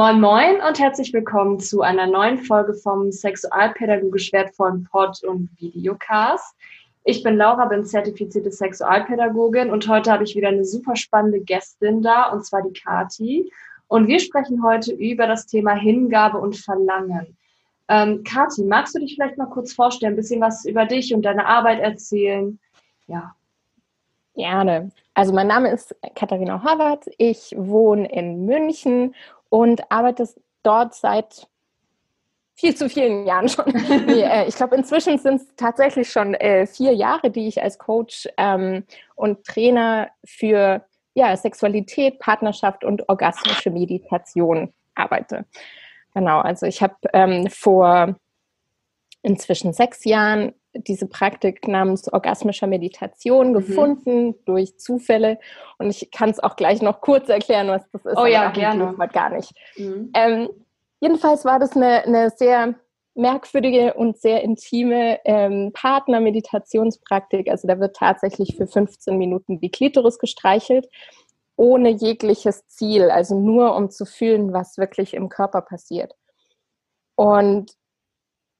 Moin Moin und herzlich willkommen zu einer neuen Folge vom sexualpädagogisch wertvollen Pod- und Videocast. Ich bin Laura, bin zertifizierte Sexualpädagogin und heute habe ich wieder eine super spannende Gästin da, und zwar die Kati. Und wir sprechen heute über das Thema Hingabe und Verlangen. Ähm, Kati, magst du dich vielleicht mal kurz vorstellen, ein bisschen was über dich und deine Arbeit erzählen? Ja. Gerne. Also mein Name ist Katharina Horvath. Ich wohne in München und arbeite dort seit viel zu vielen Jahren schon. nee, äh, ich glaube, inzwischen sind es tatsächlich schon äh, vier Jahre, die ich als Coach ähm, und Trainer für ja, Sexualität, Partnerschaft und orgasmische Meditation arbeite. Genau, also ich habe ähm, vor inzwischen sechs Jahren diese Praktik namens orgasmischer Meditation mhm. gefunden durch Zufälle. Und ich kann es auch gleich noch kurz erklären, was das ist. Oh ja, gerne. Gar nicht. Mhm. Ähm, jedenfalls war das eine, eine sehr merkwürdige und sehr intime ähm, Partner-Meditationspraktik. Also da wird tatsächlich für 15 Minuten die Klitoris gestreichelt, ohne jegliches Ziel, also nur um zu fühlen, was wirklich im Körper passiert. Und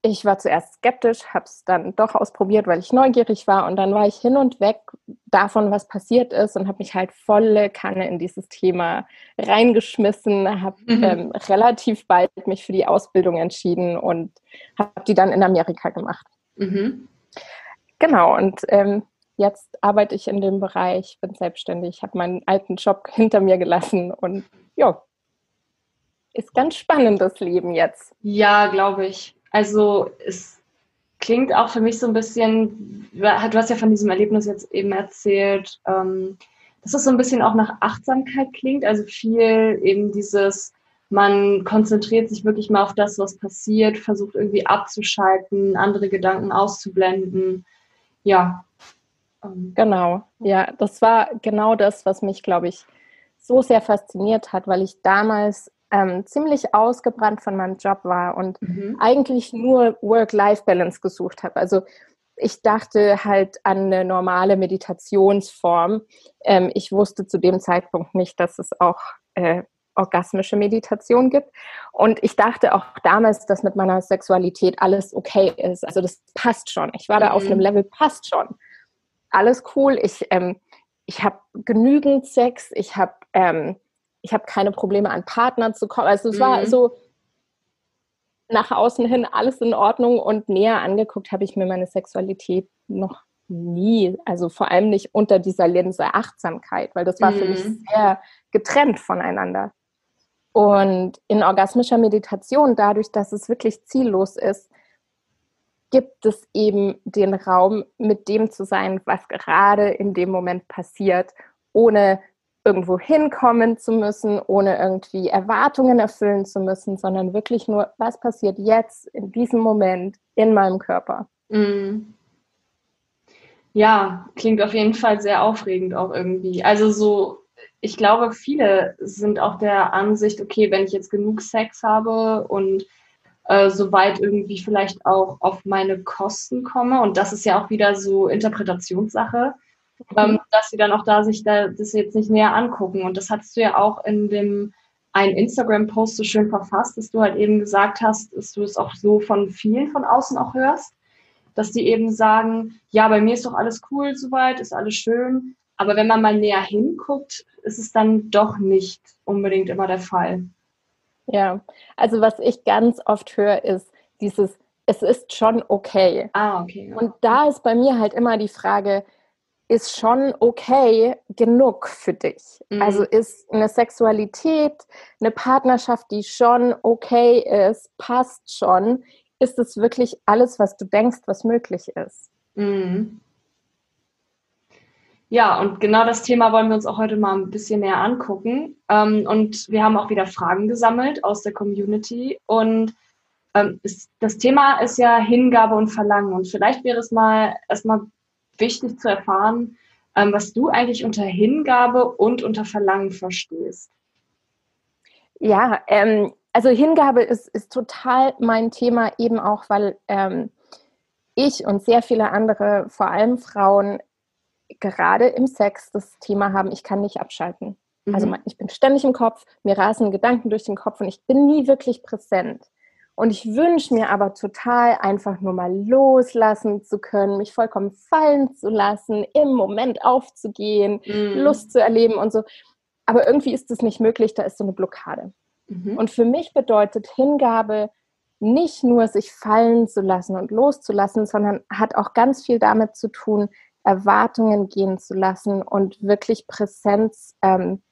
ich war zuerst skeptisch, habe es dann doch ausprobiert, weil ich neugierig war und dann war ich hin und weg davon, was passiert ist und habe mich halt volle Kanne in dieses Thema reingeschmissen, habe mhm. ähm, relativ bald mich für die Ausbildung entschieden und habe die dann in Amerika gemacht. Mhm. Genau, und ähm, jetzt arbeite ich in dem Bereich, bin selbstständig, habe meinen alten Job hinter mir gelassen und ja, ist ganz spannend das Leben jetzt. Ja, glaube ich. Also es klingt auch für mich so ein bisschen, du hast ja von diesem Erlebnis jetzt eben erzählt, ähm, dass es so ein bisschen auch nach Achtsamkeit klingt, also viel eben dieses, man konzentriert sich wirklich mal auf das, was passiert, versucht irgendwie abzuschalten, andere Gedanken auszublenden. Ja. Ähm. Genau, ja, das war genau das, was mich, glaube ich, so sehr fasziniert hat, weil ich damals ähm, ziemlich ausgebrannt von meinem Job war und mhm. eigentlich nur Work-Life-Balance gesucht habe. Also ich dachte halt an eine normale Meditationsform. Ähm, ich wusste zu dem Zeitpunkt nicht, dass es auch äh, orgasmische Meditation gibt. Und ich dachte auch damals, dass mit meiner Sexualität alles okay ist. Also das passt schon. Ich war da auf mhm. einem Level, passt schon. Alles cool. Ich, ähm, ich habe genügend Sex. Ich habe ähm, ich habe keine Probleme an Partner zu kommen. Also es mhm. war so nach außen hin alles in Ordnung und näher angeguckt habe ich mir meine Sexualität noch nie. Also vor allem nicht unter dieser Linse Achtsamkeit, weil das war mhm. für mich mhm. sehr getrennt voneinander. Und in orgasmischer Meditation, dadurch, dass es wirklich ziellos ist, gibt es eben den Raum, mit dem zu sein, was gerade in dem Moment passiert, ohne irgendwo hinkommen zu müssen, ohne irgendwie Erwartungen erfüllen zu müssen, sondern wirklich nur, was passiert jetzt in diesem Moment in meinem Körper. Mm. Ja, klingt auf jeden Fall sehr aufregend auch irgendwie. Also so, ich glaube, viele sind auch der Ansicht, okay, wenn ich jetzt genug Sex habe und äh, soweit irgendwie vielleicht auch auf meine Kosten komme, und das ist ja auch wieder so Interpretationssache, ähm, dass sie dann auch da sich da, das jetzt nicht näher angucken. Und das hattest du ja auch in dem einen Instagram-Post so schön verfasst, dass du halt eben gesagt hast, dass du es auch so von vielen von außen auch hörst, dass die eben sagen, ja, bei mir ist doch alles cool soweit, ist alles schön. Aber wenn man mal näher hinguckt, ist es dann doch nicht unbedingt immer der Fall. Ja, also was ich ganz oft höre, ist dieses, es ist schon okay. Ah, okay. Ja. Und da ist bei mir halt immer die Frage, ist schon okay genug für dich. Mhm. Also ist eine Sexualität, eine Partnerschaft, die schon okay ist, passt schon. Ist es wirklich alles, was du denkst, was möglich ist? Mhm. Ja, und genau das Thema wollen wir uns auch heute mal ein bisschen näher angucken. Ähm, und wir haben auch wieder Fragen gesammelt aus der Community. Und ähm, das Thema ist ja Hingabe und Verlangen. Und vielleicht wäre es mal erstmal wichtig zu erfahren, ähm, was du eigentlich unter Hingabe und unter Verlangen verstehst. Ja, ähm, also Hingabe ist, ist total mein Thema, eben auch, weil ähm, ich und sehr viele andere, vor allem Frauen, gerade im Sex das Thema haben, ich kann nicht abschalten. Also mhm. ich bin ständig im Kopf, mir rasen Gedanken durch den Kopf und ich bin nie wirklich präsent. Und ich wünsche mir aber total einfach nur mal loslassen zu können, mich vollkommen fallen zu lassen, im Moment aufzugehen, mhm. Lust zu erleben und so. Aber irgendwie ist es nicht möglich, da ist so eine Blockade. Mhm. Und für mich bedeutet Hingabe nicht nur sich fallen zu lassen und loszulassen, sondern hat auch ganz viel damit zu tun, Erwartungen gehen zu lassen und wirklich Präsenz ähm,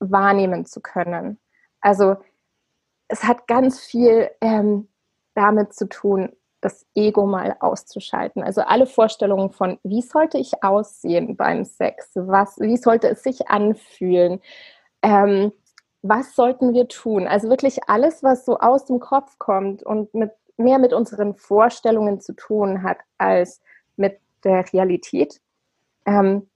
wahrnehmen zu können. Also es hat ganz viel ähm, damit zu tun, das Ego mal auszuschalten. Also alle Vorstellungen von, wie sollte ich aussehen beim Sex? Was, wie sollte es sich anfühlen? Ähm, was sollten wir tun? Also wirklich alles, was so aus dem Kopf kommt und mit, mehr mit unseren Vorstellungen zu tun hat als mit der Realität. Ähm,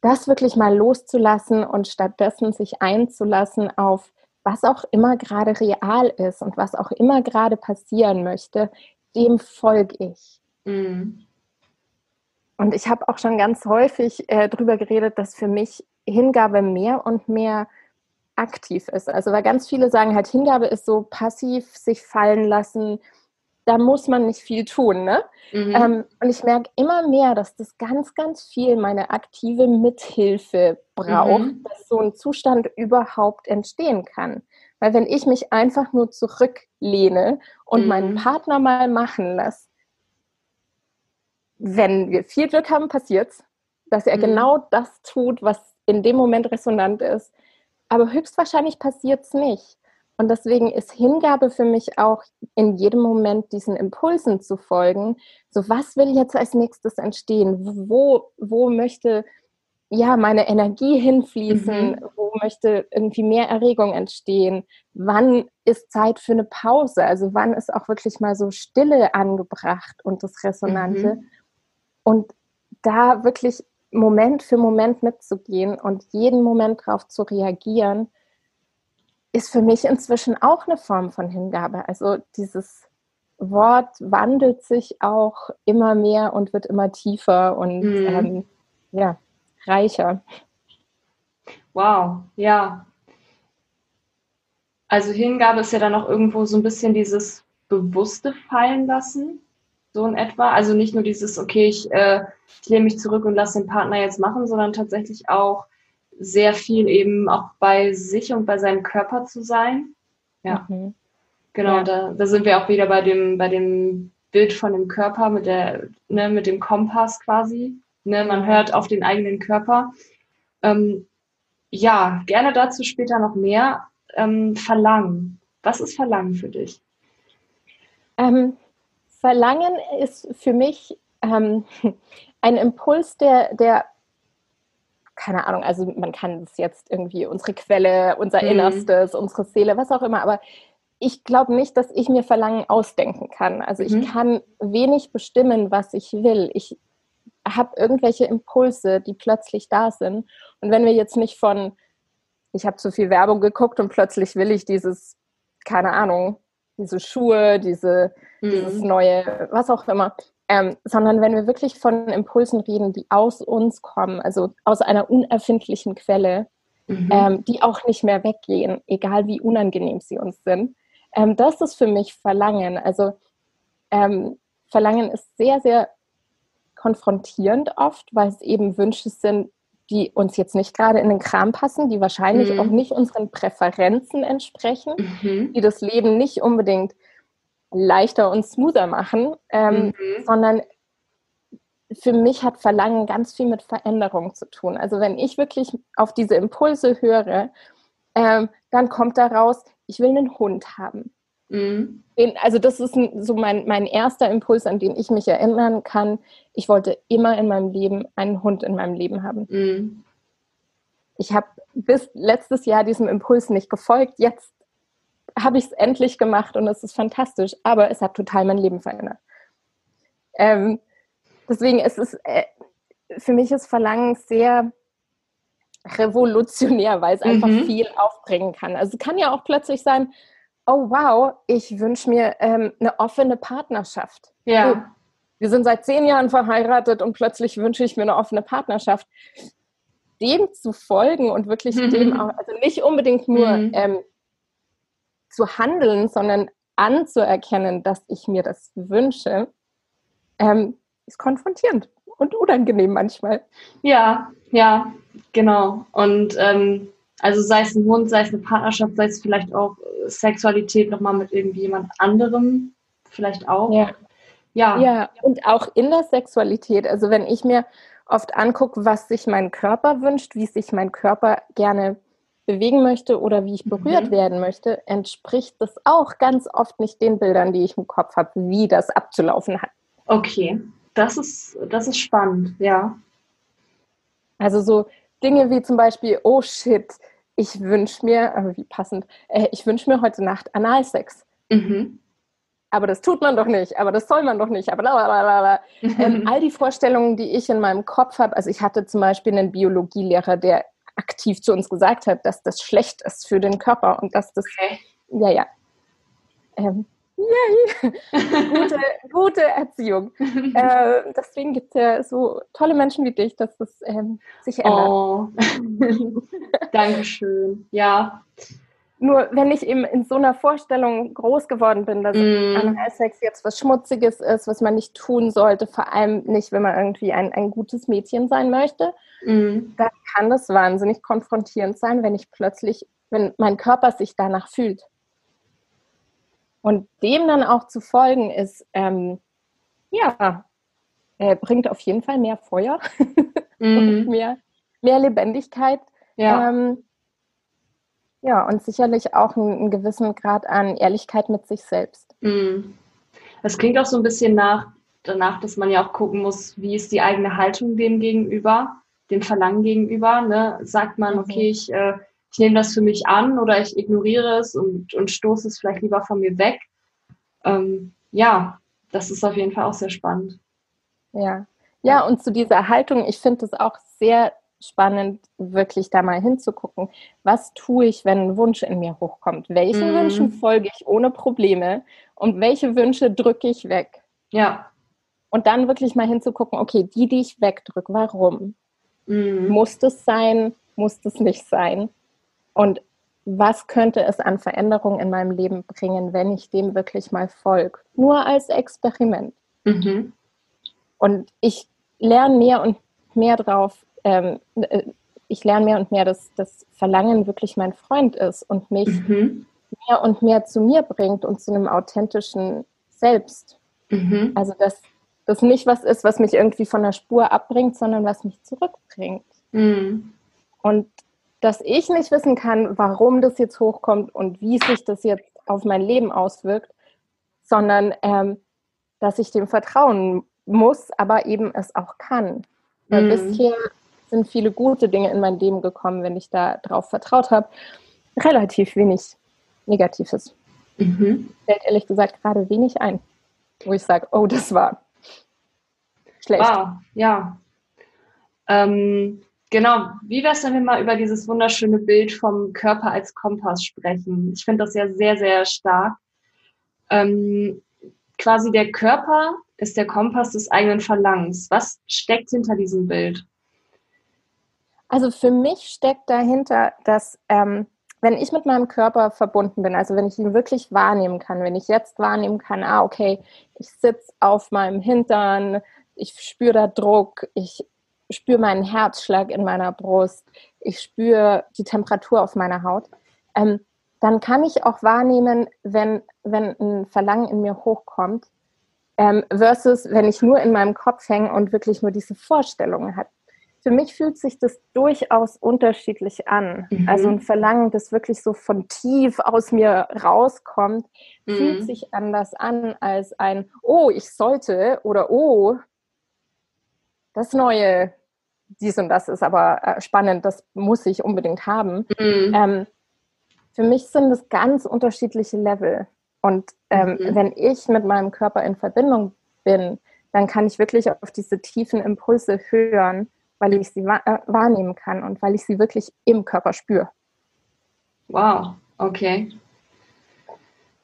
das wirklich mal loszulassen und stattdessen sich einzulassen auf was auch immer gerade real ist und was auch immer gerade passieren möchte, dem folge ich. Mhm. Und ich habe auch schon ganz häufig äh, darüber geredet, dass für mich Hingabe mehr und mehr aktiv ist. Also weil ganz viele sagen halt, Hingabe ist so passiv sich fallen lassen, da muss man nicht viel tun. Ne? Mhm. Ähm, und ich merke immer mehr, dass das ganz, ganz viel meine aktive Mithilfe braucht, mhm. dass so ein Zustand überhaupt entstehen kann. Weil wenn ich mich einfach nur zurücklehne und mhm. meinen Partner mal machen lasse, wenn wir viel Glück haben, passiert es, dass er mhm. genau das tut, was in dem Moment resonant ist. Aber höchstwahrscheinlich passiert es nicht. Und deswegen ist Hingabe für mich auch in jedem Moment diesen Impulsen zu folgen. So, was will jetzt als nächstes entstehen? Wo, wo möchte ja meine Energie hinfließen? Mhm. Wo möchte irgendwie mehr Erregung entstehen? Wann ist Zeit für eine Pause? Also wann ist auch wirklich mal so Stille angebracht und das Resonante? Mhm. Und da wirklich Moment für Moment mitzugehen und jeden Moment darauf zu reagieren ist für mich inzwischen auch eine Form von Hingabe. Also dieses Wort wandelt sich auch immer mehr und wird immer tiefer und mhm. ähm, ja, reicher. Wow, ja. Also Hingabe ist ja dann auch irgendwo so ein bisschen dieses bewusste Fallen lassen, so in etwa. Also nicht nur dieses, okay, ich, äh, ich lehne mich zurück und lasse den Partner jetzt machen, sondern tatsächlich auch sehr viel eben auch bei sich und bei seinem Körper zu sein. Ja. Mhm. Genau, ja. Da, da sind wir auch wieder bei dem, bei dem Bild von dem Körper mit der, ne, mit dem Kompass quasi. Ne, man hört auf den eigenen Körper. Ähm, ja, gerne dazu später noch mehr. Ähm, Verlangen. Was ist Verlangen für dich? Ähm, Verlangen ist für mich ähm, ein Impuls, der, der keine Ahnung, also man kann es jetzt irgendwie unsere Quelle, unser mhm. Innerstes, unsere Seele, was auch immer, aber ich glaube nicht, dass ich mir Verlangen ausdenken kann. Also mhm. ich kann wenig bestimmen, was ich will. Ich habe irgendwelche Impulse, die plötzlich da sind. Und wenn wir jetzt nicht von, ich habe zu viel Werbung geguckt und plötzlich will ich dieses, keine Ahnung, diese Schuhe, diese, mhm. dieses neue, was auch immer, ähm, sondern wenn wir wirklich von Impulsen reden, die aus uns kommen, also aus einer unerfindlichen Quelle, mhm. ähm, die auch nicht mehr weggehen, egal wie unangenehm sie uns sind. Ähm, das ist für mich Verlangen. Also ähm, Verlangen ist sehr, sehr konfrontierend oft, weil es eben Wünsche sind, die uns jetzt nicht gerade in den Kram passen, die wahrscheinlich mhm. auch nicht unseren Präferenzen entsprechen, mhm. die das Leben nicht unbedingt leichter und smoother machen, ähm, mhm. sondern für mich hat Verlangen ganz viel mit Veränderung zu tun. Also wenn ich wirklich auf diese Impulse höre, ähm, dann kommt daraus, ich will einen Hund haben. Mhm. also das ist so mein, mein erster Impuls, an den ich mich erinnern kann. Ich wollte immer in meinem Leben einen Hund in meinem Leben haben. Mhm. Ich habe bis letztes Jahr diesem Impuls nicht gefolgt. Jetzt habe ich es endlich gemacht und es ist fantastisch, aber es hat total mein Leben verändert. Ähm, deswegen ist es, äh, für mich ist Verlangen sehr revolutionär, weil es einfach mhm. viel aufbringen kann. Also es kann ja auch plötzlich sein, oh wow, ich wünsche mir ähm, eine offene Partnerschaft. Ja. Oh, wir sind seit zehn Jahren verheiratet und plötzlich wünsche ich mir eine offene Partnerschaft. dem zu folgen und wirklich mhm. dem auch, also nicht unbedingt nur mhm. ähm, zu handeln, sondern anzuerkennen, dass ich mir das wünsche, ähm, ist konfrontierend und unangenehm manchmal. Ja, ja, genau. Und ähm, also sei es ein Hund, sei es eine Partnerschaft, sei es vielleicht auch Sexualität nochmal mit irgendwie jemand anderem, vielleicht auch. Ja. ja. Ja, und auch in der Sexualität. Also wenn ich mir oft angucke, was sich mein Körper wünscht, wie sich mein Körper gerne bewegen möchte oder wie ich berührt mhm. werden möchte, entspricht das auch ganz oft nicht den Bildern, die ich im Kopf habe, wie das abzulaufen hat. Okay, das ist, das ist spannend, ja. Also so Dinge wie zum Beispiel, oh shit, ich wünsche mir, äh, wie passend, äh, ich wünsche mir heute Nacht Analsex. Mhm. Aber das tut man doch nicht, aber das soll man doch nicht, aber blablabla. ähm, all die Vorstellungen, die ich in meinem Kopf habe, also ich hatte zum Beispiel einen Biologielehrer, der aktiv zu uns gesagt hat, dass das schlecht ist für den Körper und dass das, okay. ja, ja. Ähm, Yay! gute, gute Erziehung. äh, deswegen gibt es ja so tolle Menschen wie dich, dass das ähm, sich ändert. Oh. Dankeschön. Ja. Nur wenn ich eben in so einer Vorstellung groß geworden bin, dass mm. Analsex jetzt was Schmutziges ist, was man nicht tun sollte, vor allem nicht, wenn man irgendwie ein, ein gutes Mädchen sein möchte, mm. dann kann das wahnsinnig konfrontierend sein, wenn ich plötzlich, wenn mein Körper sich danach fühlt. Und dem dann auch zu folgen, ist, ähm, ja, äh, bringt auf jeden Fall mehr Feuer mm. und mehr, mehr Lebendigkeit. Ja. Ähm, ja, und sicherlich auch einen, einen, gewissen Grad an Ehrlichkeit mit sich selbst. Mm. Das klingt auch so ein bisschen nach, danach, dass man ja auch gucken muss, wie ist die eigene Haltung dem gegenüber, dem Verlangen gegenüber. Ne? Sagt man, mhm. okay, ich äh, ich nehme das für mich an oder ich ignoriere es und, und stoße es vielleicht lieber von mir weg. Ähm, ja, das ist auf jeden Fall auch sehr spannend. Ja, ja, und zu dieser Haltung, ich finde es auch sehr spannend, wirklich da mal hinzugucken. Was tue ich, wenn ein Wunsch in mir hochkommt? Welchen mm. Wünschen folge ich ohne Probleme und welche Wünsche drücke ich weg? Ja. Und dann wirklich mal hinzugucken, okay, die, die ich wegdrücke, warum? Mm. Muss das sein? Muss das nicht sein? Und was könnte es an Veränderungen in meinem Leben bringen, wenn ich dem wirklich mal folge? Nur als Experiment. Mhm. Und ich lerne mehr und mehr drauf, ähm, äh, ich lerne mehr und mehr, dass das Verlangen wirklich mein Freund ist und mich mhm. mehr und mehr zu mir bringt und zu einem authentischen Selbst. Mhm. Also dass das nicht was ist, was mich irgendwie von der Spur abbringt, sondern was mich zurückbringt. Mhm. Und dass ich nicht wissen kann, warum das jetzt hochkommt und wie sich das jetzt auf mein Leben auswirkt, sondern ähm, dass ich dem vertrauen muss, aber eben es auch kann. Weil mhm. bisher sind viele gute Dinge in mein Leben gekommen, wenn ich da drauf vertraut habe. Relativ wenig Negatives. Mhm. Fällt ehrlich gesagt gerade wenig ein, wo ich sage, oh, das war schlecht. Wow, ja. Ähm, Genau, wie wäre es, wenn wir mal über dieses wunderschöne Bild vom Körper als Kompass sprechen? Ich finde das ja sehr, sehr stark. Ähm, quasi der Körper ist der Kompass des eigenen Verlangens. Was steckt hinter diesem Bild? Also für mich steckt dahinter, dass ähm, wenn ich mit meinem Körper verbunden bin, also wenn ich ihn wirklich wahrnehmen kann, wenn ich jetzt wahrnehmen kann, ah, okay, ich sitze auf meinem Hintern, ich spüre da Druck, ich spüre meinen Herzschlag in meiner Brust, ich spüre die Temperatur auf meiner Haut, ähm, dann kann ich auch wahrnehmen, wenn, wenn ein Verlangen in mir hochkommt, ähm, versus wenn ich nur in meinem Kopf hänge und wirklich nur diese Vorstellungen habe. Für mich fühlt sich das durchaus unterschiedlich an. Mhm. Also ein Verlangen, das wirklich so von tief aus mir rauskommt, mhm. fühlt sich anders an als ein, oh, ich sollte oder oh, das neue, dies und das ist aber äh, spannend, das muss ich unbedingt haben. Mhm. Ähm, für mich sind es ganz unterschiedliche Level. Und ähm, mhm. wenn ich mit meinem Körper in Verbindung bin, dann kann ich wirklich auf diese tiefen Impulse hören, weil ich sie äh, wahrnehmen kann und weil ich sie wirklich im Körper spüre. Wow, okay.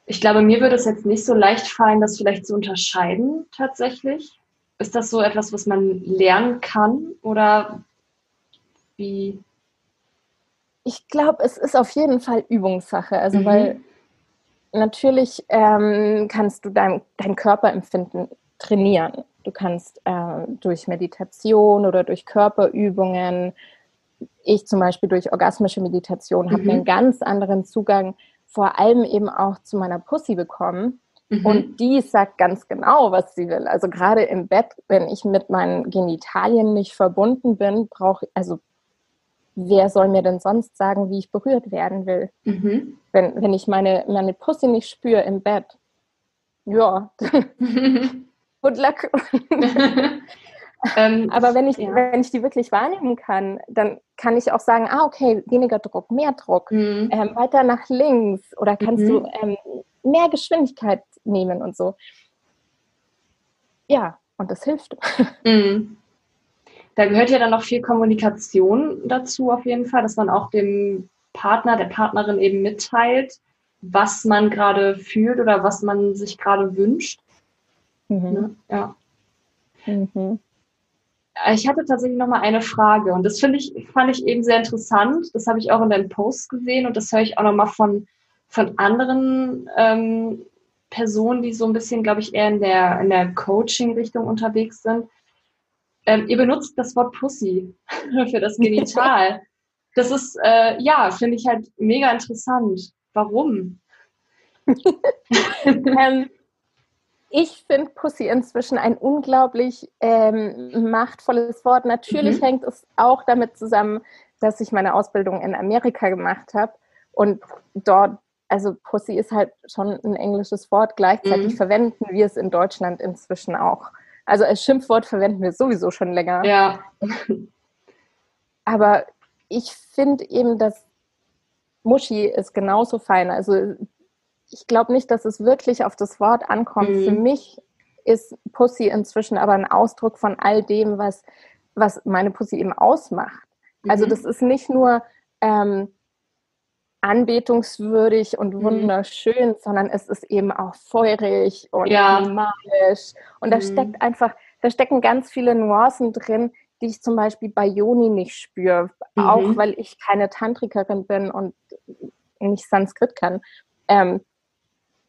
Ich glaube, mir würde es jetzt nicht so leicht fallen, das vielleicht zu unterscheiden tatsächlich. Ist das so etwas, was man lernen kann oder Wie? Ich glaube, es ist auf jeden Fall Übungssache. Also, mhm. weil natürlich ähm, kannst du dein, dein Körperempfinden trainieren. Du kannst äh, durch Meditation oder durch Körperübungen, ich zum Beispiel durch orgasmische Meditation, mhm. habe einen ganz anderen Zugang, vor allem eben auch zu meiner Pussy bekommen. Mhm. Und die sagt ganz genau, was sie will. Also gerade im Bett, wenn ich mit meinen Genitalien nicht verbunden bin, brauche ich, also wer soll mir denn sonst sagen, wie ich berührt werden will? Mhm. Wenn, wenn ich meine, meine Pussy nicht spüre im Bett, ja, good luck. ähm, Aber wenn ich, ja. wenn ich die wirklich wahrnehmen kann, dann kann ich auch sagen, ah, okay, weniger Druck, mehr Druck, mhm. ähm, weiter nach links oder kannst mhm. du ähm, mehr Geschwindigkeit nehmen und so. Ja, und das hilft. Mhm. Da gehört ja dann noch viel Kommunikation dazu auf jeden Fall, dass man auch dem Partner, der Partnerin eben mitteilt, was man gerade fühlt oder was man sich gerade wünscht. Mhm. Ne? Ja. Mhm. Ich hatte tatsächlich noch mal eine Frage und das finde ich, fand ich eben sehr interessant. Das habe ich auch in deinem Post gesehen und das höre ich auch noch mal von, von anderen ähm, Personen, die so ein bisschen, glaube ich, eher in der, in der Coaching-Richtung unterwegs sind. Ähm, ihr benutzt das Wort Pussy für das Genital. das ist, äh, ja, finde ich halt mega interessant. Warum? ähm, ich finde Pussy inzwischen ein unglaublich ähm, machtvolles Wort. Natürlich mhm. hängt es auch damit zusammen, dass ich meine Ausbildung in Amerika gemacht habe und dort, also Pussy ist halt schon ein englisches Wort, gleichzeitig mhm. verwenden wir es in Deutschland inzwischen auch. Also als Schimpfwort verwenden wir sowieso schon länger. Ja. Aber ich finde eben, dass Muschi ist genauso fein. Also ich glaube nicht, dass es wirklich auf das Wort ankommt. Mhm. Für mich ist Pussy inzwischen aber ein Ausdruck von all dem, was, was meine Pussy eben ausmacht. Also mhm. das ist nicht nur ähm, anbetungswürdig und mhm. wunderschön, mhm. sondern es ist eben auch feurig und ja. animalisch. Und da mhm. steckt einfach, da stecken ganz viele Nuancen drin, die ich zum Beispiel bei Joni nicht spüre, mhm. auch weil ich keine Tantrikerin bin und nicht Sanskrit kann. Ähm,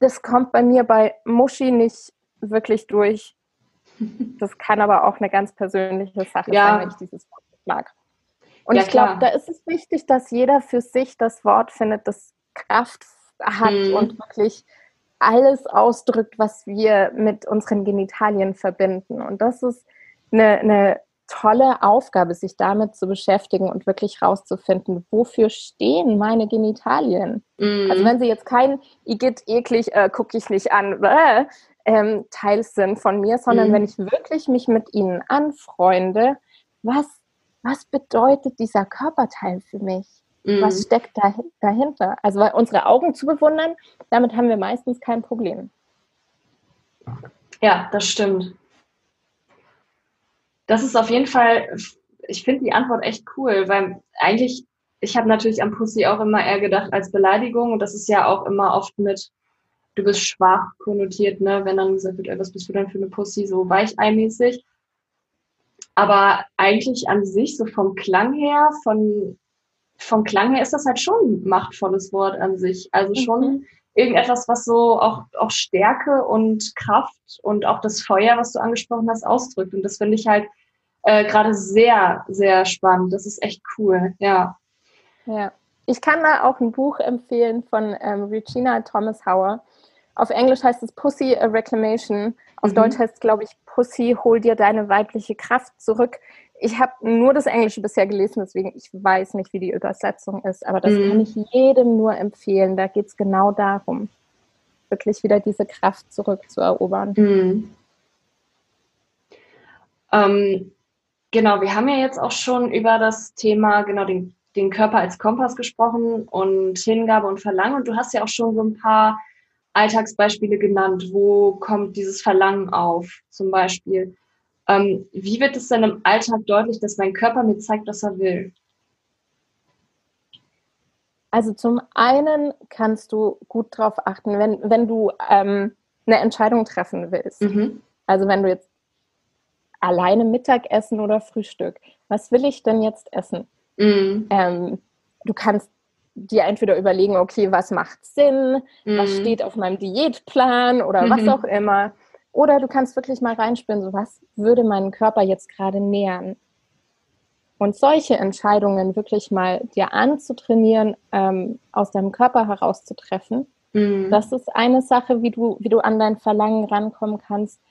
das kommt bei mir bei Mushi nicht wirklich durch. Das kann aber auch eine ganz persönliche Sache ja. sein, wenn ich dieses Wort mag. Und ja, ich glaube, da ist es wichtig, dass jeder für sich das Wort findet, das Kraft hat mhm. und wirklich alles ausdrückt, was wir mit unseren Genitalien verbinden. Und das ist eine, eine tolle Aufgabe, sich damit zu beschäftigen und wirklich rauszufinden, wofür stehen meine Genitalien. Mhm. Also wenn sie jetzt kein Igitt, eklig, äh, gucke ich nicht an, äh, ähm, Teil sind von mir, sondern mhm. wenn ich wirklich mich mit ihnen anfreunde, was was bedeutet dieser Körperteil für mich? Mhm. Was steckt da, dahinter? Also weil unsere Augen zu bewundern, damit haben wir meistens kein Problem. Ja, das stimmt. Das ist auf jeden Fall, ich finde die Antwort echt cool, weil eigentlich, ich habe natürlich am Pussy auch immer eher gedacht als Beleidigung und das ist ja auch immer oft mit, du bist schwach konnotiert, ne? wenn dann gesagt wird, was bist du denn für eine Pussy, so weicheimäßig. Aber eigentlich an sich, so vom Klang her, von, vom Klang her ist das halt schon ein machtvolles Wort an sich. Also schon mhm. irgendetwas, was so auch, auch Stärke und Kraft und auch das Feuer, was du angesprochen hast, ausdrückt. Und das finde ich halt äh, gerade sehr, sehr spannend. Das ist echt cool, ja. Ja. Ich kann da auch ein Buch empfehlen von ähm, Regina Thomas Hauer. Auf Englisch heißt es Pussy a Reclamation. Auf mhm. Deutsch heißt es, glaube ich, Pussy, hol dir deine weibliche Kraft zurück. Ich habe nur das Englische bisher gelesen, deswegen ich weiß nicht, wie die Übersetzung ist, aber das mhm. kann ich jedem nur empfehlen. Da geht es genau darum, wirklich wieder diese Kraft zurückzuerobern. Mhm. Ähm, genau, wir haben ja jetzt auch schon über das Thema, genau, den, den Körper als Kompass gesprochen und Hingabe und Verlangen. Und du hast ja auch schon so ein paar Alltagsbeispiele genannt. Wo kommt dieses Verlangen auf, zum Beispiel? Ähm, wie wird es denn im Alltag deutlich, dass mein Körper mir zeigt, was er will? Also zum einen kannst du gut darauf achten, wenn, wenn du ähm, eine Entscheidung treffen willst. Mhm. Also wenn du jetzt alleine Mittagessen oder Frühstück, was will ich denn jetzt essen? Mhm. Ähm, du kannst dir entweder überlegen, okay, was macht Sinn, mhm. was steht auf meinem Diätplan oder mhm. was auch immer. Oder du kannst wirklich mal reinspielen, so was würde meinen Körper jetzt gerade nähern. Und solche Entscheidungen wirklich mal dir anzutrainieren, ähm, aus deinem Körper herauszutreffen, mhm. das ist eine Sache, wie du, wie du an dein Verlangen rankommen kannst.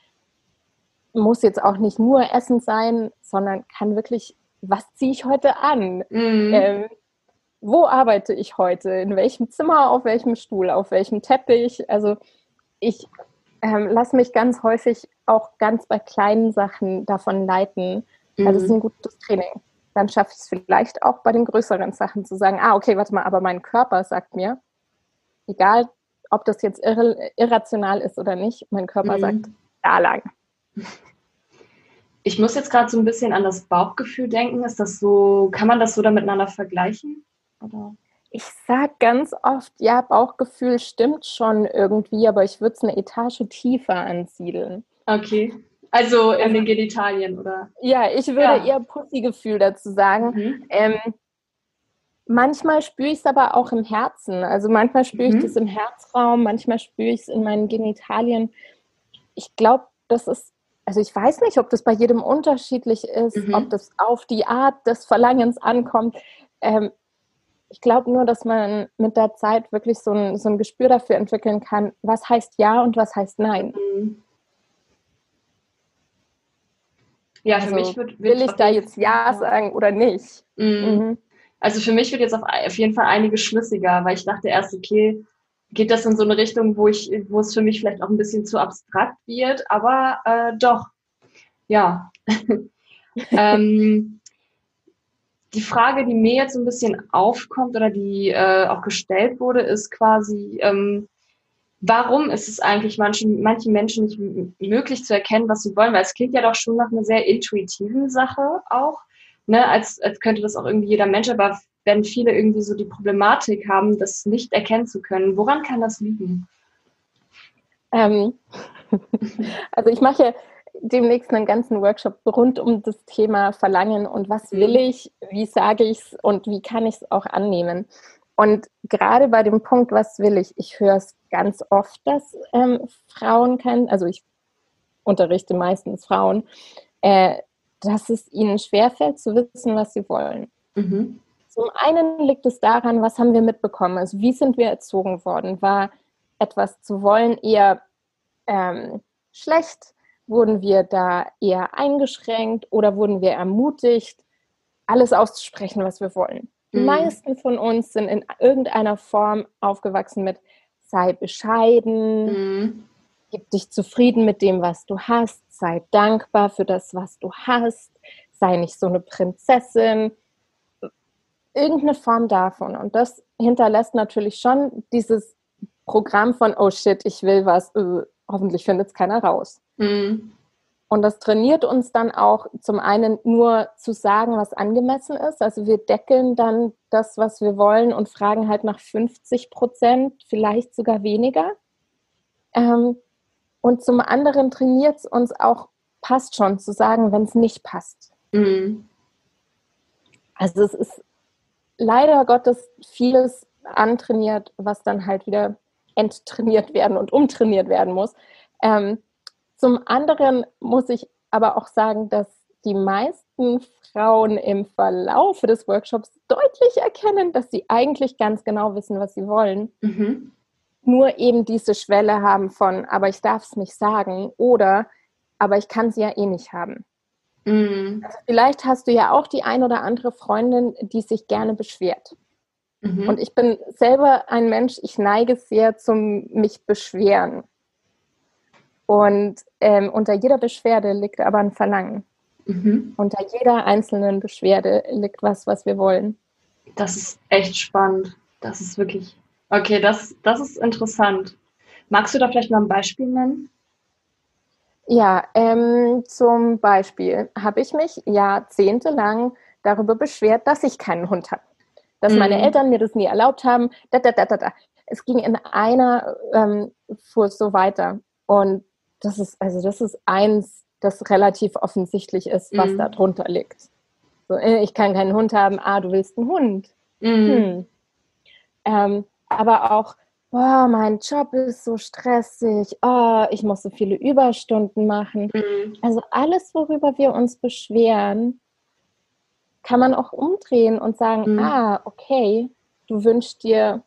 Muss jetzt auch nicht nur Essen sein, sondern kann wirklich, was ziehe ich heute an? Mhm. Ähm, wo arbeite ich heute? In welchem Zimmer, auf welchem Stuhl, auf welchem Teppich? Also ich ähm, lasse mich ganz häufig auch ganz bei kleinen Sachen davon leiten. Mhm. Das ist ein gutes Training dann schaffe ich es vielleicht auch bei den größeren Sachen zu sagen, ah, okay, warte mal, aber mein Körper sagt mir, egal ob das jetzt irr irrational ist oder nicht, mein Körper mhm. sagt, da lang. Ich muss jetzt gerade so ein bisschen an das Bauchgefühl denken. Ist das so, kann man das so da miteinander vergleichen? Oder? Ich sage ganz oft, ja, Bauchgefühl stimmt schon irgendwie, aber ich würde es eine Etage tiefer ansiedeln. Okay. Also in den Genitalien, oder? Ja, ich würde ja. eher Pussy-Gefühl dazu sagen. Mhm. Ähm, manchmal spüre ich es aber auch im Herzen. Also manchmal spüre mhm. ich das im Herzraum, manchmal spüre ich es in meinen Genitalien. Ich glaube, das ist, also ich weiß nicht, ob das bei jedem unterschiedlich ist, mhm. ob das auf die Art des Verlangens ankommt. Ähm, ich glaube nur, dass man mit der Zeit wirklich so ein, so ein Gespür dafür entwickeln kann, was heißt Ja und was heißt Nein. Mhm. Ja, also, für mich wird, wird will ich da jetzt Ja sagen oder nicht? Mhm. Mhm. Also für mich wird jetzt auf, auf jeden Fall einiges schlüssiger, weil ich dachte erst, okay, geht das in so eine Richtung, wo ich, wo es für mich vielleicht auch ein bisschen zu abstrakt wird, aber äh, doch, ja. ähm, die Frage, die mir jetzt ein bisschen aufkommt oder die äh, auch gestellt wurde, ist quasi, ähm, warum ist es eigentlich manchen, manchen Menschen nicht möglich zu erkennen, was sie wollen? Weil es klingt ja doch schon nach einer sehr intuitiven Sache auch, ne? als, als könnte das auch irgendwie jeder Mensch, aber wenn viele irgendwie so die Problematik haben, das nicht erkennen zu können, woran kann das liegen? Ähm, also ich mache demnächst einen ganzen Workshop rund um das Thema Verlangen und was will mhm. ich, wie sage ich es und wie kann ich es auch annehmen. Und gerade bei dem Punkt, was will ich, ich höre es ganz oft, dass ähm, Frauen kennen, also ich unterrichte meistens Frauen, äh, dass es ihnen schwerfällt zu wissen, was sie wollen. Mhm. Zum einen liegt es daran, was haben wir mitbekommen, also wie sind wir erzogen worden? War etwas zu wollen eher ähm, schlecht? Wurden wir da eher eingeschränkt oder wurden wir ermutigt, alles auszusprechen, was wir wollen? Die mhm. meisten von uns sind in irgendeiner Form aufgewachsen mit sei bescheiden, mhm. gib dich zufrieden mit dem, was du hast, sei dankbar für das, was du hast, sei nicht so eine Prinzessin. Irgendeine Form davon. Und das hinterlässt natürlich schon dieses Programm von, oh shit, ich will was, äh, hoffentlich findet es keiner raus. Mhm. Und das trainiert uns dann auch zum einen nur zu sagen, was angemessen ist. Also wir deckeln dann das, was wir wollen und fragen halt nach 50 Prozent, vielleicht sogar weniger. Ähm, und zum anderen trainiert es uns auch, passt schon zu sagen, wenn es nicht passt. Mhm. Also es ist leider Gottes vieles antrainiert, was dann halt wieder enttrainiert werden und umtrainiert werden muss. Ähm, zum anderen muss ich aber auch sagen, dass die meisten Frauen im Verlauf des Workshops deutlich erkennen, dass sie eigentlich ganz genau wissen, was sie wollen. Mhm. Nur eben diese Schwelle haben von, aber ich darf es nicht sagen oder, aber ich kann sie ja eh nicht haben. Mhm. Also vielleicht hast du ja auch die ein oder andere Freundin, die sich gerne beschwert. Mhm. Und ich bin selber ein Mensch, ich neige sehr zum mich beschweren. Und ähm, unter jeder Beschwerde liegt aber ein Verlangen. Mhm. Unter jeder einzelnen Beschwerde liegt was, was wir wollen. Das ist echt spannend. Das ist wirklich. Okay, das, das ist interessant. Magst du da vielleicht mal ein Beispiel nennen? Ja, ähm, zum Beispiel habe ich mich jahrzehntelang darüber beschwert, dass ich keinen Hund habe. Dass mhm. meine Eltern mir das nie erlaubt haben. Da, da, da, da, da. Es ging in einer ähm, fuhr so weiter. Und das ist, also das ist eins, das relativ offensichtlich ist, was mhm. da drunter liegt. So, äh, ich kann keinen Hund haben, ah, du willst einen Hund. Mhm. Hm. Ähm, aber auch, oh, mein Job ist so stressig, oh, ich muss so viele Überstunden machen. Mhm. Also alles, worüber wir uns beschweren, kann man auch umdrehen und sagen, mhm. ah, okay, du wünschst dir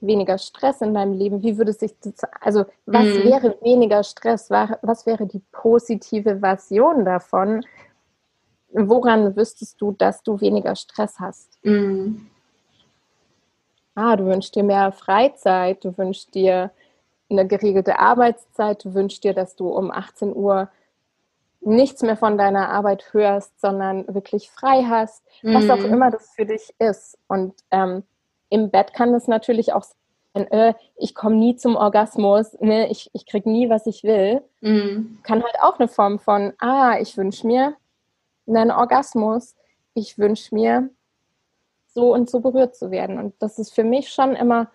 weniger Stress in deinem Leben. Wie würde sich das, also was mhm. wäre weniger Stress? Was wäre die positive Version davon? Woran wüsstest du, dass du weniger Stress hast? Mhm. Ah, du wünschst dir mehr Freizeit, du wünschst dir eine geregelte Arbeitszeit, du wünschst dir, dass du um 18 Uhr nichts mehr von deiner Arbeit hörst, sondern wirklich frei hast, mhm. was auch mhm. immer das für dich ist. Und ähm, im Bett kann das natürlich auch sein, äh, ich komme nie zum Orgasmus, ne? ich, ich kriege nie, was ich will. Mhm. Kann halt auch eine Form von, ah, ich wünsche mir einen Orgasmus, ich wünsche mir so und so berührt zu werden. Und das ist für mich schon immer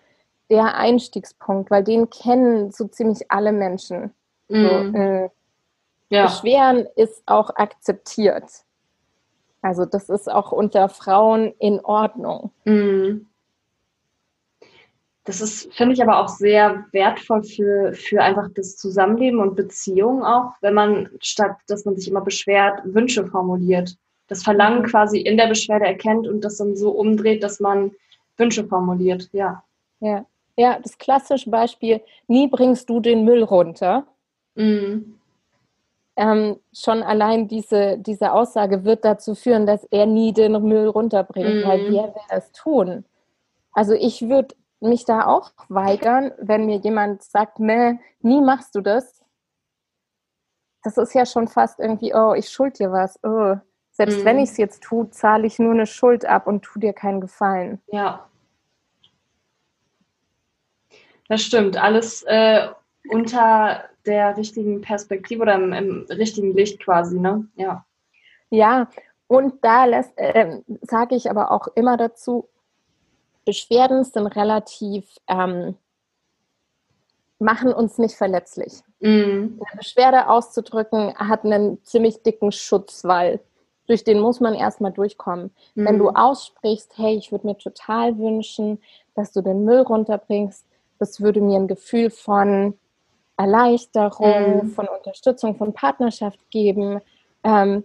der Einstiegspunkt, weil den kennen so ziemlich alle Menschen. Mhm. So, äh, ja. Beschweren ist auch akzeptiert. Also das ist auch unter Frauen in Ordnung. Mhm. Das ist, finde ich, aber auch sehr wertvoll für, für einfach das Zusammenleben und Beziehungen auch, wenn man statt, dass man sich immer beschwert, Wünsche formuliert. Das Verlangen quasi in der Beschwerde erkennt und das dann so umdreht, dass man Wünsche formuliert, ja. Ja, ja das klassische Beispiel, nie bringst du den Müll runter. Mhm ähm, schon allein diese, diese Aussage wird dazu führen, dass er nie den Müll runterbringt, mhm. weil wer will das tun? Also ich würde mich da auch weigern, wenn mir jemand sagt, Meh, nie machst du das. Das ist ja schon fast irgendwie, oh, ich schuld dir was. Oh. Selbst mhm. wenn ich es jetzt tue, zahle ich nur eine Schuld ab und tu dir keinen Gefallen. Ja. Das stimmt. Alles äh, unter der richtigen Perspektive oder im, im richtigen Licht quasi, ne? Ja. Ja, und da äh, sage ich aber auch immer dazu, Beschwerden sind relativ, ähm, machen uns nicht verletzlich. Mm. Eine Beschwerde auszudrücken hat einen ziemlich dicken Schutzwall. Durch den muss man erstmal durchkommen. Mm. Wenn du aussprichst, hey, ich würde mir total wünschen, dass du den Müll runterbringst, das würde mir ein Gefühl von Erleichterung, mhm. von Unterstützung, von Partnerschaft geben, ähm,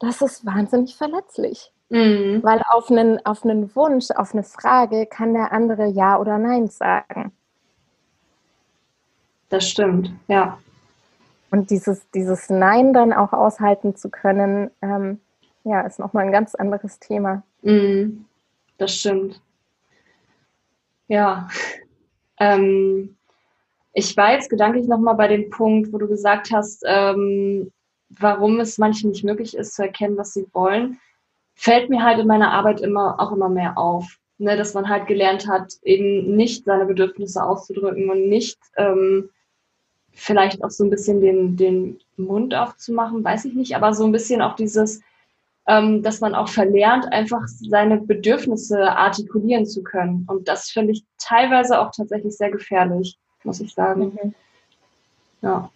das ist wahnsinnig verletzlich. Mhm. Weil auf einen, auf einen Wunsch, auf eine Frage kann der andere Ja oder Nein sagen. Das stimmt, ja. Und dieses, dieses Nein dann auch aushalten zu können, ähm, ja, ist nochmal ein ganz anderes Thema. Mhm. Das stimmt. Ja. Ähm, ich war jetzt gedanklich nochmal bei dem Punkt, wo du gesagt hast, ähm, warum es manchen nicht möglich ist zu erkennen, was sie wollen, fällt mir halt in meiner Arbeit immer auch immer mehr auf. Ne, dass man halt gelernt hat, eben nicht seine Bedürfnisse auszudrücken und nicht ähm, vielleicht auch so ein bisschen den, den Mund aufzumachen, weiß ich nicht, aber so ein bisschen auch dieses, ähm, dass man auch verlernt, einfach seine Bedürfnisse artikulieren zu können. Und das finde ich teilweise auch tatsächlich sehr gefährlich muss ich sagen. Mhm. Ja.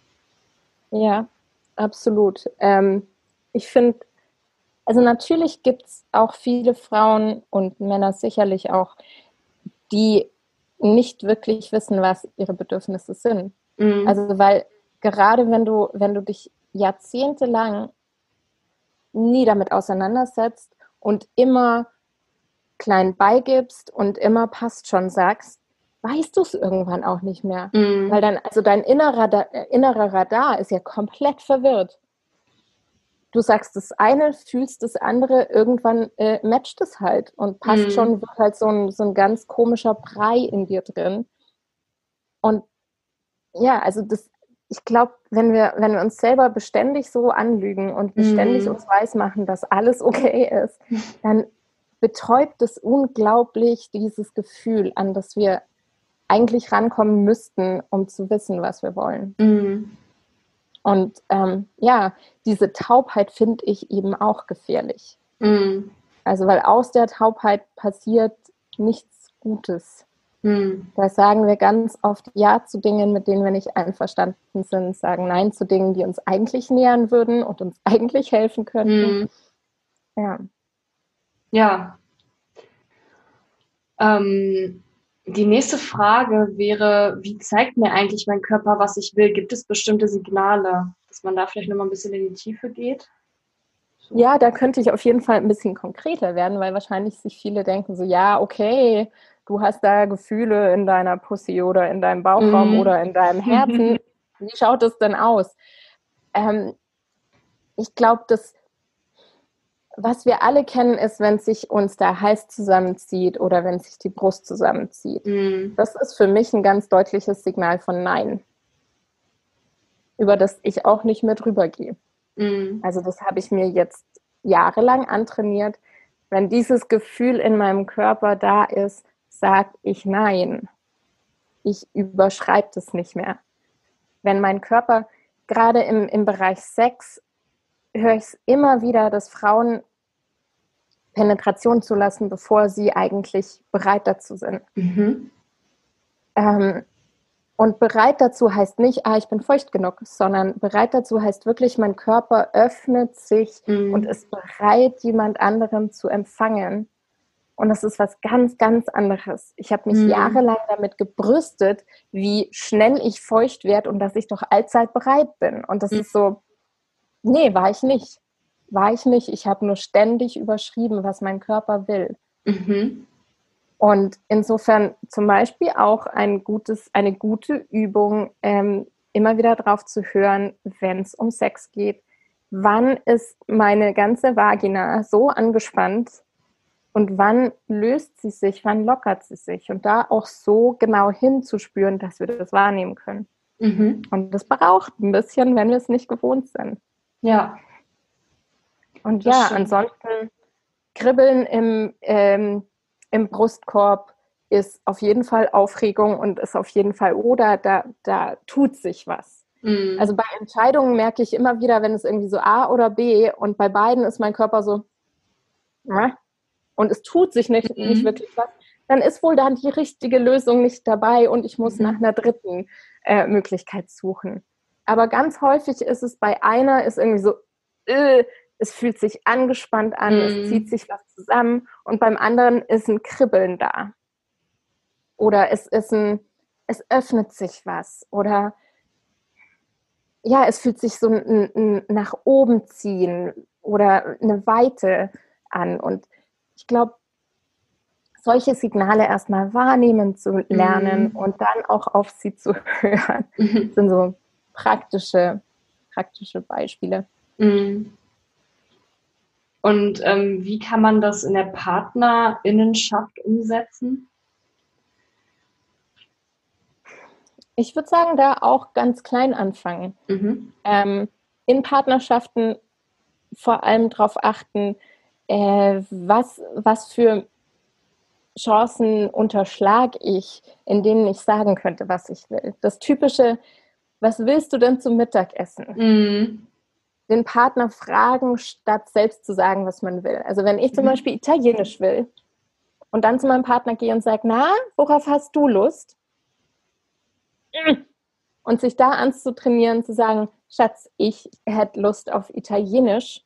Ja, absolut. Ähm, ich finde, also natürlich gibt es auch viele Frauen und Männer sicherlich auch, die nicht wirklich wissen, was ihre Bedürfnisse sind. Mhm. Also weil gerade wenn du, wenn du dich jahrzehntelang nie damit auseinandersetzt und immer klein beigibst und immer passt schon sagst, weißt du es irgendwann auch nicht mehr. Mhm. Weil dann, also dein innerer, äh, innerer Radar ist ja komplett verwirrt. Du sagst das eine, fühlst das andere, irgendwann äh, matcht es halt und passt mhm. schon, wird halt so ein, so ein ganz komischer Brei in dir drin. Und ja, also das, ich glaube, wenn wir, wenn wir uns selber beständig so anlügen und beständig mhm. uns weismachen, dass alles okay ist, dann betäubt es unglaublich dieses Gefühl, an das wir eigentlich rankommen müssten, um zu wissen, was wir wollen. Mhm. Und ähm, ja, diese Taubheit finde ich eben auch gefährlich. Mhm. Also weil aus der Taubheit passiert nichts Gutes. Mhm. Da sagen wir ganz oft Ja zu Dingen, mit denen wir nicht einverstanden sind, sagen Nein zu Dingen, die uns eigentlich nähern würden und uns eigentlich helfen könnten. Mhm. Ja. Ja. Ähm, die nächste Frage wäre, wie zeigt mir eigentlich mein Körper, was ich will? Gibt es bestimmte Signale, dass man da vielleicht nochmal ein bisschen in die Tiefe geht? Ja, da könnte ich auf jeden Fall ein bisschen konkreter werden, weil wahrscheinlich sich viele denken so, ja, okay, du hast da Gefühle in deiner Pussy oder in deinem Bauchraum mm. oder in deinem Herzen. Wie schaut es denn aus? Ähm, ich glaube, dass was wir alle kennen, ist, wenn sich uns der Hals zusammenzieht oder wenn sich die Brust zusammenzieht. Mm. Das ist für mich ein ganz deutliches Signal von Nein, über das ich auch nicht mehr drüber gehe. Mm. Also das habe ich mir jetzt jahrelang antrainiert. Wenn dieses Gefühl in meinem Körper da ist, sage ich Nein. Ich überschreibe das nicht mehr. Wenn mein Körper, gerade im, im Bereich Sex, höre ich es immer wieder, dass Frauen Penetration zulassen, bevor sie eigentlich bereit dazu sind. Mhm. Ähm, und bereit dazu heißt nicht, ah, ich bin feucht genug, sondern bereit dazu heißt wirklich, mein Körper öffnet sich mhm. und ist bereit, jemand anderem zu empfangen. Und das ist was ganz, ganz anderes. Ich habe mich mhm. jahrelang damit gebrüstet, wie schnell ich feucht werde und dass ich doch allzeit bereit bin. Und das mhm. ist so, nee, war ich nicht war ich nicht. Ich habe nur ständig überschrieben, was mein Körper will. Mhm. Und insofern zum Beispiel auch ein gutes, eine gute Übung, ähm, immer wieder drauf zu hören, wenn es um Sex geht. Wann ist meine ganze Vagina so angespannt und wann löst sie sich, wann lockert sie sich? Und da auch so genau hinzuspüren, dass wir das wahrnehmen können. Mhm. Und das braucht ein bisschen, wenn wir es nicht gewohnt sind. Ja. Und ja, ansonsten Kribbeln im, ähm, im Brustkorb ist auf jeden Fall Aufregung und ist auf jeden Fall, oder da, da tut sich was. Mhm. Also bei Entscheidungen merke ich immer wieder, wenn es irgendwie so A oder B und bei beiden ist mein Körper so und es tut sich nicht, mhm. nicht wirklich was, dann ist wohl dann die richtige Lösung nicht dabei und ich muss mhm. nach einer dritten äh, Möglichkeit suchen. Aber ganz häufig ist es bei einer, ist irgendwie so, äh, es fühlt sich angespannt an, mm. es mhm. zieht sich was zusammen und beim anderen ist ein Kribbeln da. Oder es ist ein, es öffnet sich was. Oder ja, es fühlt sich so ein, ein nach oben ziehen oder eine Weite an. Und ich glaube, solche Signale erstmal wahrnehmen zu lernen mm. und dann auch auf sie zu hören, mm. sind so praktische, praktische Beispiele. Mhm. Und ähm, wie kann man das in der Partnerinnenschaft umsetzen? Ich würde sagen, da auch ganz klein anfangen. Mhm. Ähm, in Partnerschaften vor allem darauf achten, äh, was, was für Chancen unterschlage ich, in denen ich sagen könnte, was ich will. Das typische, was willst du denn zum Mittagessen? Mhm den Partner fragen, statt selbst zu sagen, was man will. Also wenn ich zum mhm. Beispiel Italienisch will und dann zu meinem Partner gehe und sage, na, worauf hast du Lust? Und sich da anzutrainieren, zu sagen, Schatz, ich hätte Lust auf Italienisch,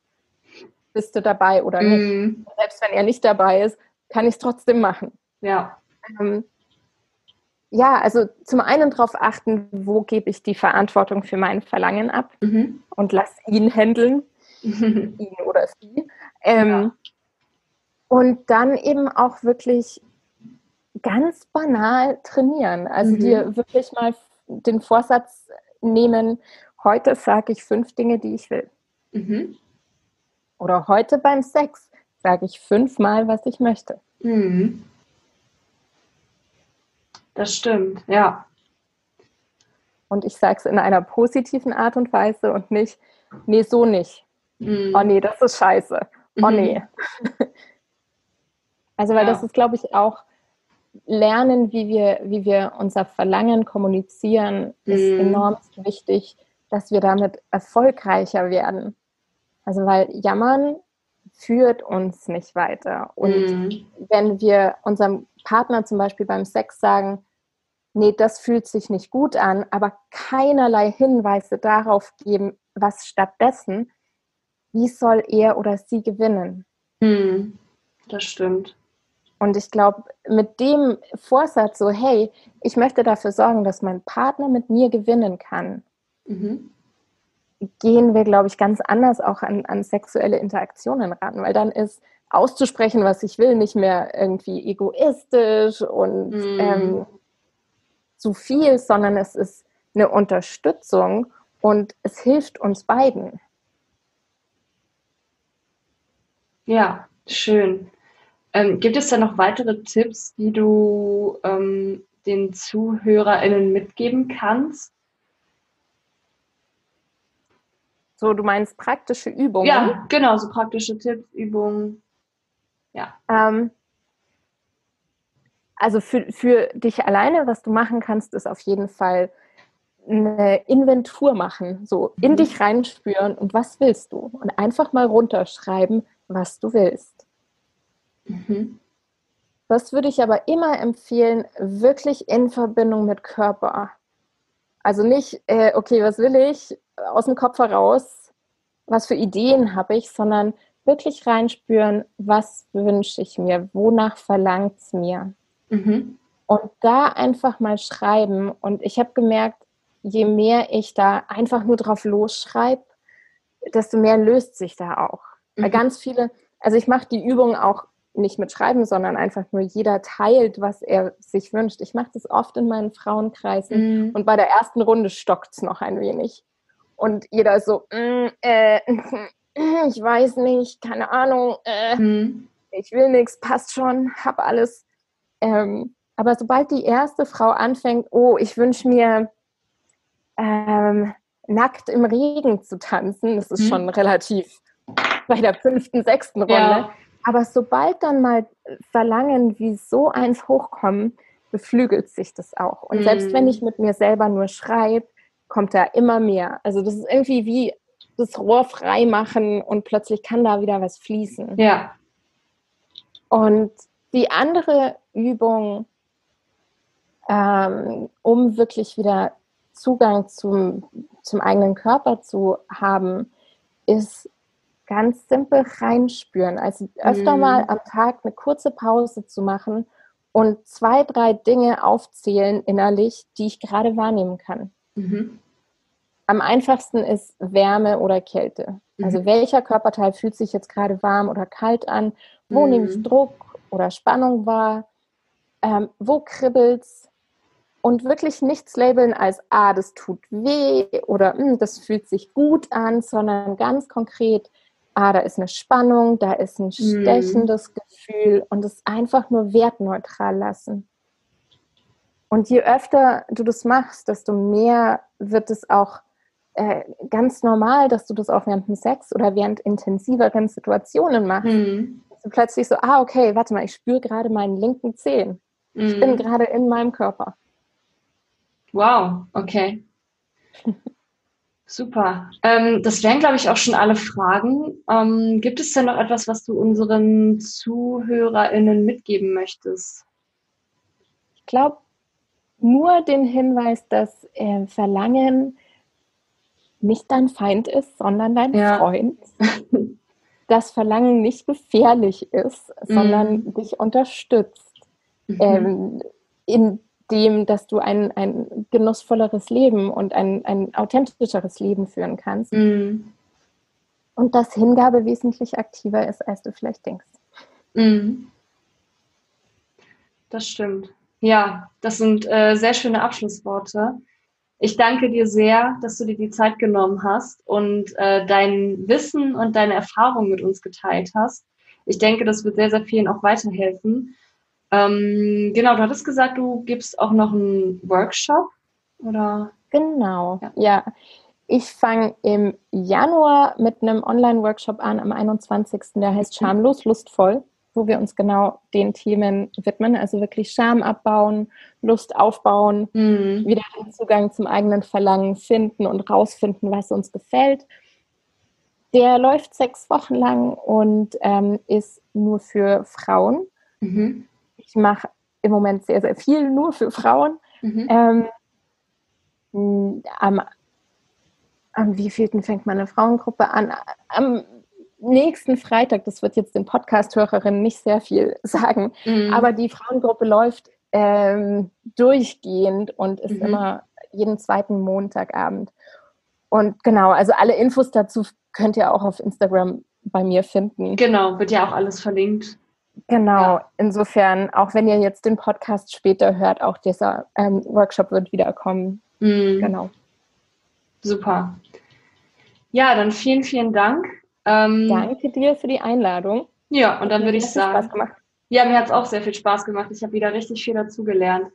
bist du dabei oder nicht? Mhm. Selbst wenn er nicht dabei ist, kann ich es trotzdem machen. Ja. Ähm, ja, also zum einen darauf achten, wo gebe ich die Verantwortung für mein Verlangen ab mhm. und lass ihn handeln, mhm. ihn oder sie. Ähm, ja. Und dann eben auch wirklich ganz banal trainieren. Also mhm. dir wirklich mal den Vorsatz nehmen, heute sage ich fünf Dinge, die ich will. Mhm. Oder heute beim Sex sage ich fünfmal, was ich möchte. Mhm. Das stimmt, ja. Und ich sage es in einer positiven Art und Weise und nicht, nee, so nicht. Mm. Oh nee, das ist scheiße. Oh mhm. nee. also, weil ja. das ist, glaube ich, auch lernen, wie wir, wie wir unser Verlangen kommunizieren, ist mm. enorm wichtig, dass wir damit erfolgreicher werden. Also, weil Jammern führt uns nicht weiter. Und mm. wenn wir unserem Partner zum Beispiel beim Sex sagen, nee, das fühlt sich nicht gut an, aber keinerlei Hinweise darauf geben, was stattdessen, wie soll er oder sie gewinnen? Hm, das stimmt. Und ich glaube, mit dem Vorsatz so, hey, ich möchte dafür sorgen, dass mein Partner mit mir gewinnen kann, mhm. Gehen wir, glaube ich, ganz anders auch an, an sexuelle Interaktionen ran, weil dann ist auszusprechen, was ich will, nicht mehr irgendwie egoistisch und mhm. ähm, zu viel, sondern es ist eine Unterstützung und es hilft uns beiden. Ja, schön. Ähm, gibt es da noch weitere Tipps, die du ähm, den ZuhörerInnen mitgeben kannst? So, du meinst praktische Übungen? Ja, genau, so praktische Tipps, Übungen. Ja. Ähm, also für, für dich alleine, was du machen kannst, ist auf jeden Fall eine Inventur machen, so in mhm. dich reinspüren und was willst du? Und einfach mal runterschreiben, was du willst. Mhm. Das würde ich aber immer empfehlen, wirklich in Verbindung mit Körper. Also nicht, äh, okay, was will ich aus dem Kopf heraus, was für Ideen habe ich, sondern wirklich reinspüren, was wünsche ich mir, wonach verlangt es mir. Mhm. Und da einfach mal schreiben. Und ich habe gemerkt, je mehr ich da einfach nur drauf losschreibe, desto mehr löst sich da auch. Mhm. Weil ganz viele, also ich mache die Übung auch nicht mit Schreiben, sondern einfach nur jeder teilt, was er sich wünscht. Ich mache das oft in meinen Frauenkreisen mhm. und bei der ersten Runde stockt es noch ein wenig. Und jeder ist so, mm, äh, ich weiß nicht, keine Ahnung, äh, mhm. ich will nichts, passt schon, hab alles. Ähm, aber sobald die erste Frau anfängt, oh, ich wünsche mir ähm, nackt im Regen zu tanzen, das ist mhm. schon relativ bei der fünften, sechsten Runde. Ja. Aber sobald dann mal Verlangen wie so eins hochkommen, beflügelt sich das auch. Und mhm. selbst wenn ich mit mir selber nur schreibe, kommt da immer mehr. Also das ist irgendwie wie das Rohr frei machen und plötzlich kann da wieder was fließen. Ja. Und die andere Übung, ähm, um wirklich wieder Zugang zum, zum eigenen Körper zu haben, ist ganz simpel reinspüren. Also öfter mhm. mal am Tag eine kurze Pause zu machen und zwei, drei Dinge aufzählen innerlich, die ich gerade wahrnehmen kann. Mhm. Am einfachsten ist Wärme oder Kälte. Also mhm. welcher Körperteil fühlt sich jetzt gerade warm oder kalt an? Wo mhm. nehme ich Druck oder Spannung wahr? Ähm, wo kribbelt's? Und wirklich nichts labeln als, ah, das tut weh oder hm, das fühlt sich gut an, sondern ganz konkret, ah, da ist eine Spannung, da ist ein mhm. stechendes mhm. Gefühl und es einfach nur wertneutral lassen. Und je öfter du das machst, desto mehr wird es auch äh, ganz normal, dass du das auch während dem Sex oder während intensiveren Situationen machst. Mhm. du plötzlich so, ah, okay, warte mal, ich spüre gerade meinen linken Zehen. Mhm. Ich bin mhm. gerade in meinem Körper. Wow, okay. Super. Ähm, das wären, glaube ich, auch schon alle Fragen. Ähm, gibt es denn noch etwas, was du unseren ZuhörerInnen mitgeben möchtest? Ich glaube, nur den Hinweis, dass äh, Verlangen nicht dein Feind ist, sondern dein ja. Freund. Das Verlangen nicht gefährlich ist, sondern mhm. dich unterstützt. Mhm. Ähm, in dem, dass du ein, ein genussvolleres Leben und ein, ein authentischeres Leben führen kannst. Mhm. Und dass Hingabe wesentlich aktiver ist, als du vielleicht denkst. Mhm. Das stimmt. Ja, das sind äh, sehr schöne Abschlussworte. Ich danke dir sehr, dass du dir die Zeit genommen hast und äh, dein Wissen und deine Erfahrungen mit uns geteilt hast. Ich denke, das wird sehr, sehr vielen auch weiterhelfen. Ähm, genau, du hattest gesagt, du gibst auch noch einen Workshop, oder? Genau, ja. ja. Ich fange im Januar mit einem Online-Workshop an, am 21. Der heißt mhm. Schamlos, lustvoll wo wir uns genau den Themen widmen, also wirklich Scham abbauen, Lust aufbauen, mhm. wieder den Zugang zum eigenen Verlangen finden und rausfinden, was uns gefällt. Der läuft sechs Wochen lang und ähm, ist nur für Frauen. Mhm. Ich mache im Moment sehr, sehr viel nur für Frauen. Mhm. Ähm, am, am wievielten fängt meine Frauengruppe an? Am nächsten Freitag, das wird jetzt den Podcast-Hörerinnen nicht sehr viel sagen, mhm. aber die Frauengruppe läuft ähm, durchgehend und ist mhm. immer jeden zweiten Montagabend. Und genau, also alle Infos dazu könnt ihr auch auf Instagram bei mir finden. Genau, wird ja auch alles verlinkt. Genau, ja. insofern, auch wenn ihr jetzt den Podcast später hört, auch dieser ähm, Workshop wird wiederkommen. Mhm. Genau. Super. Ja, dann vielen, vielen Dank. Ähm, Danke dir für die Einladung. Ja, und dann würde ich sagen. Spaß gemacht. Ja, mir hat es auch sehr viel Spaß gemacht. Ich habe wieder richtig viel dazugelernt.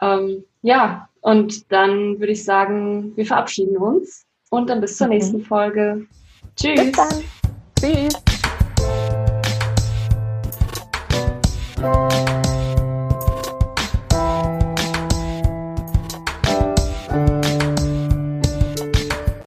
Ähm, ja, und dann würde ich sagen, wir verabschieden uns und dann bis zur mhm. nächsten Folge. Tschüss. Bis dann. Tschüss.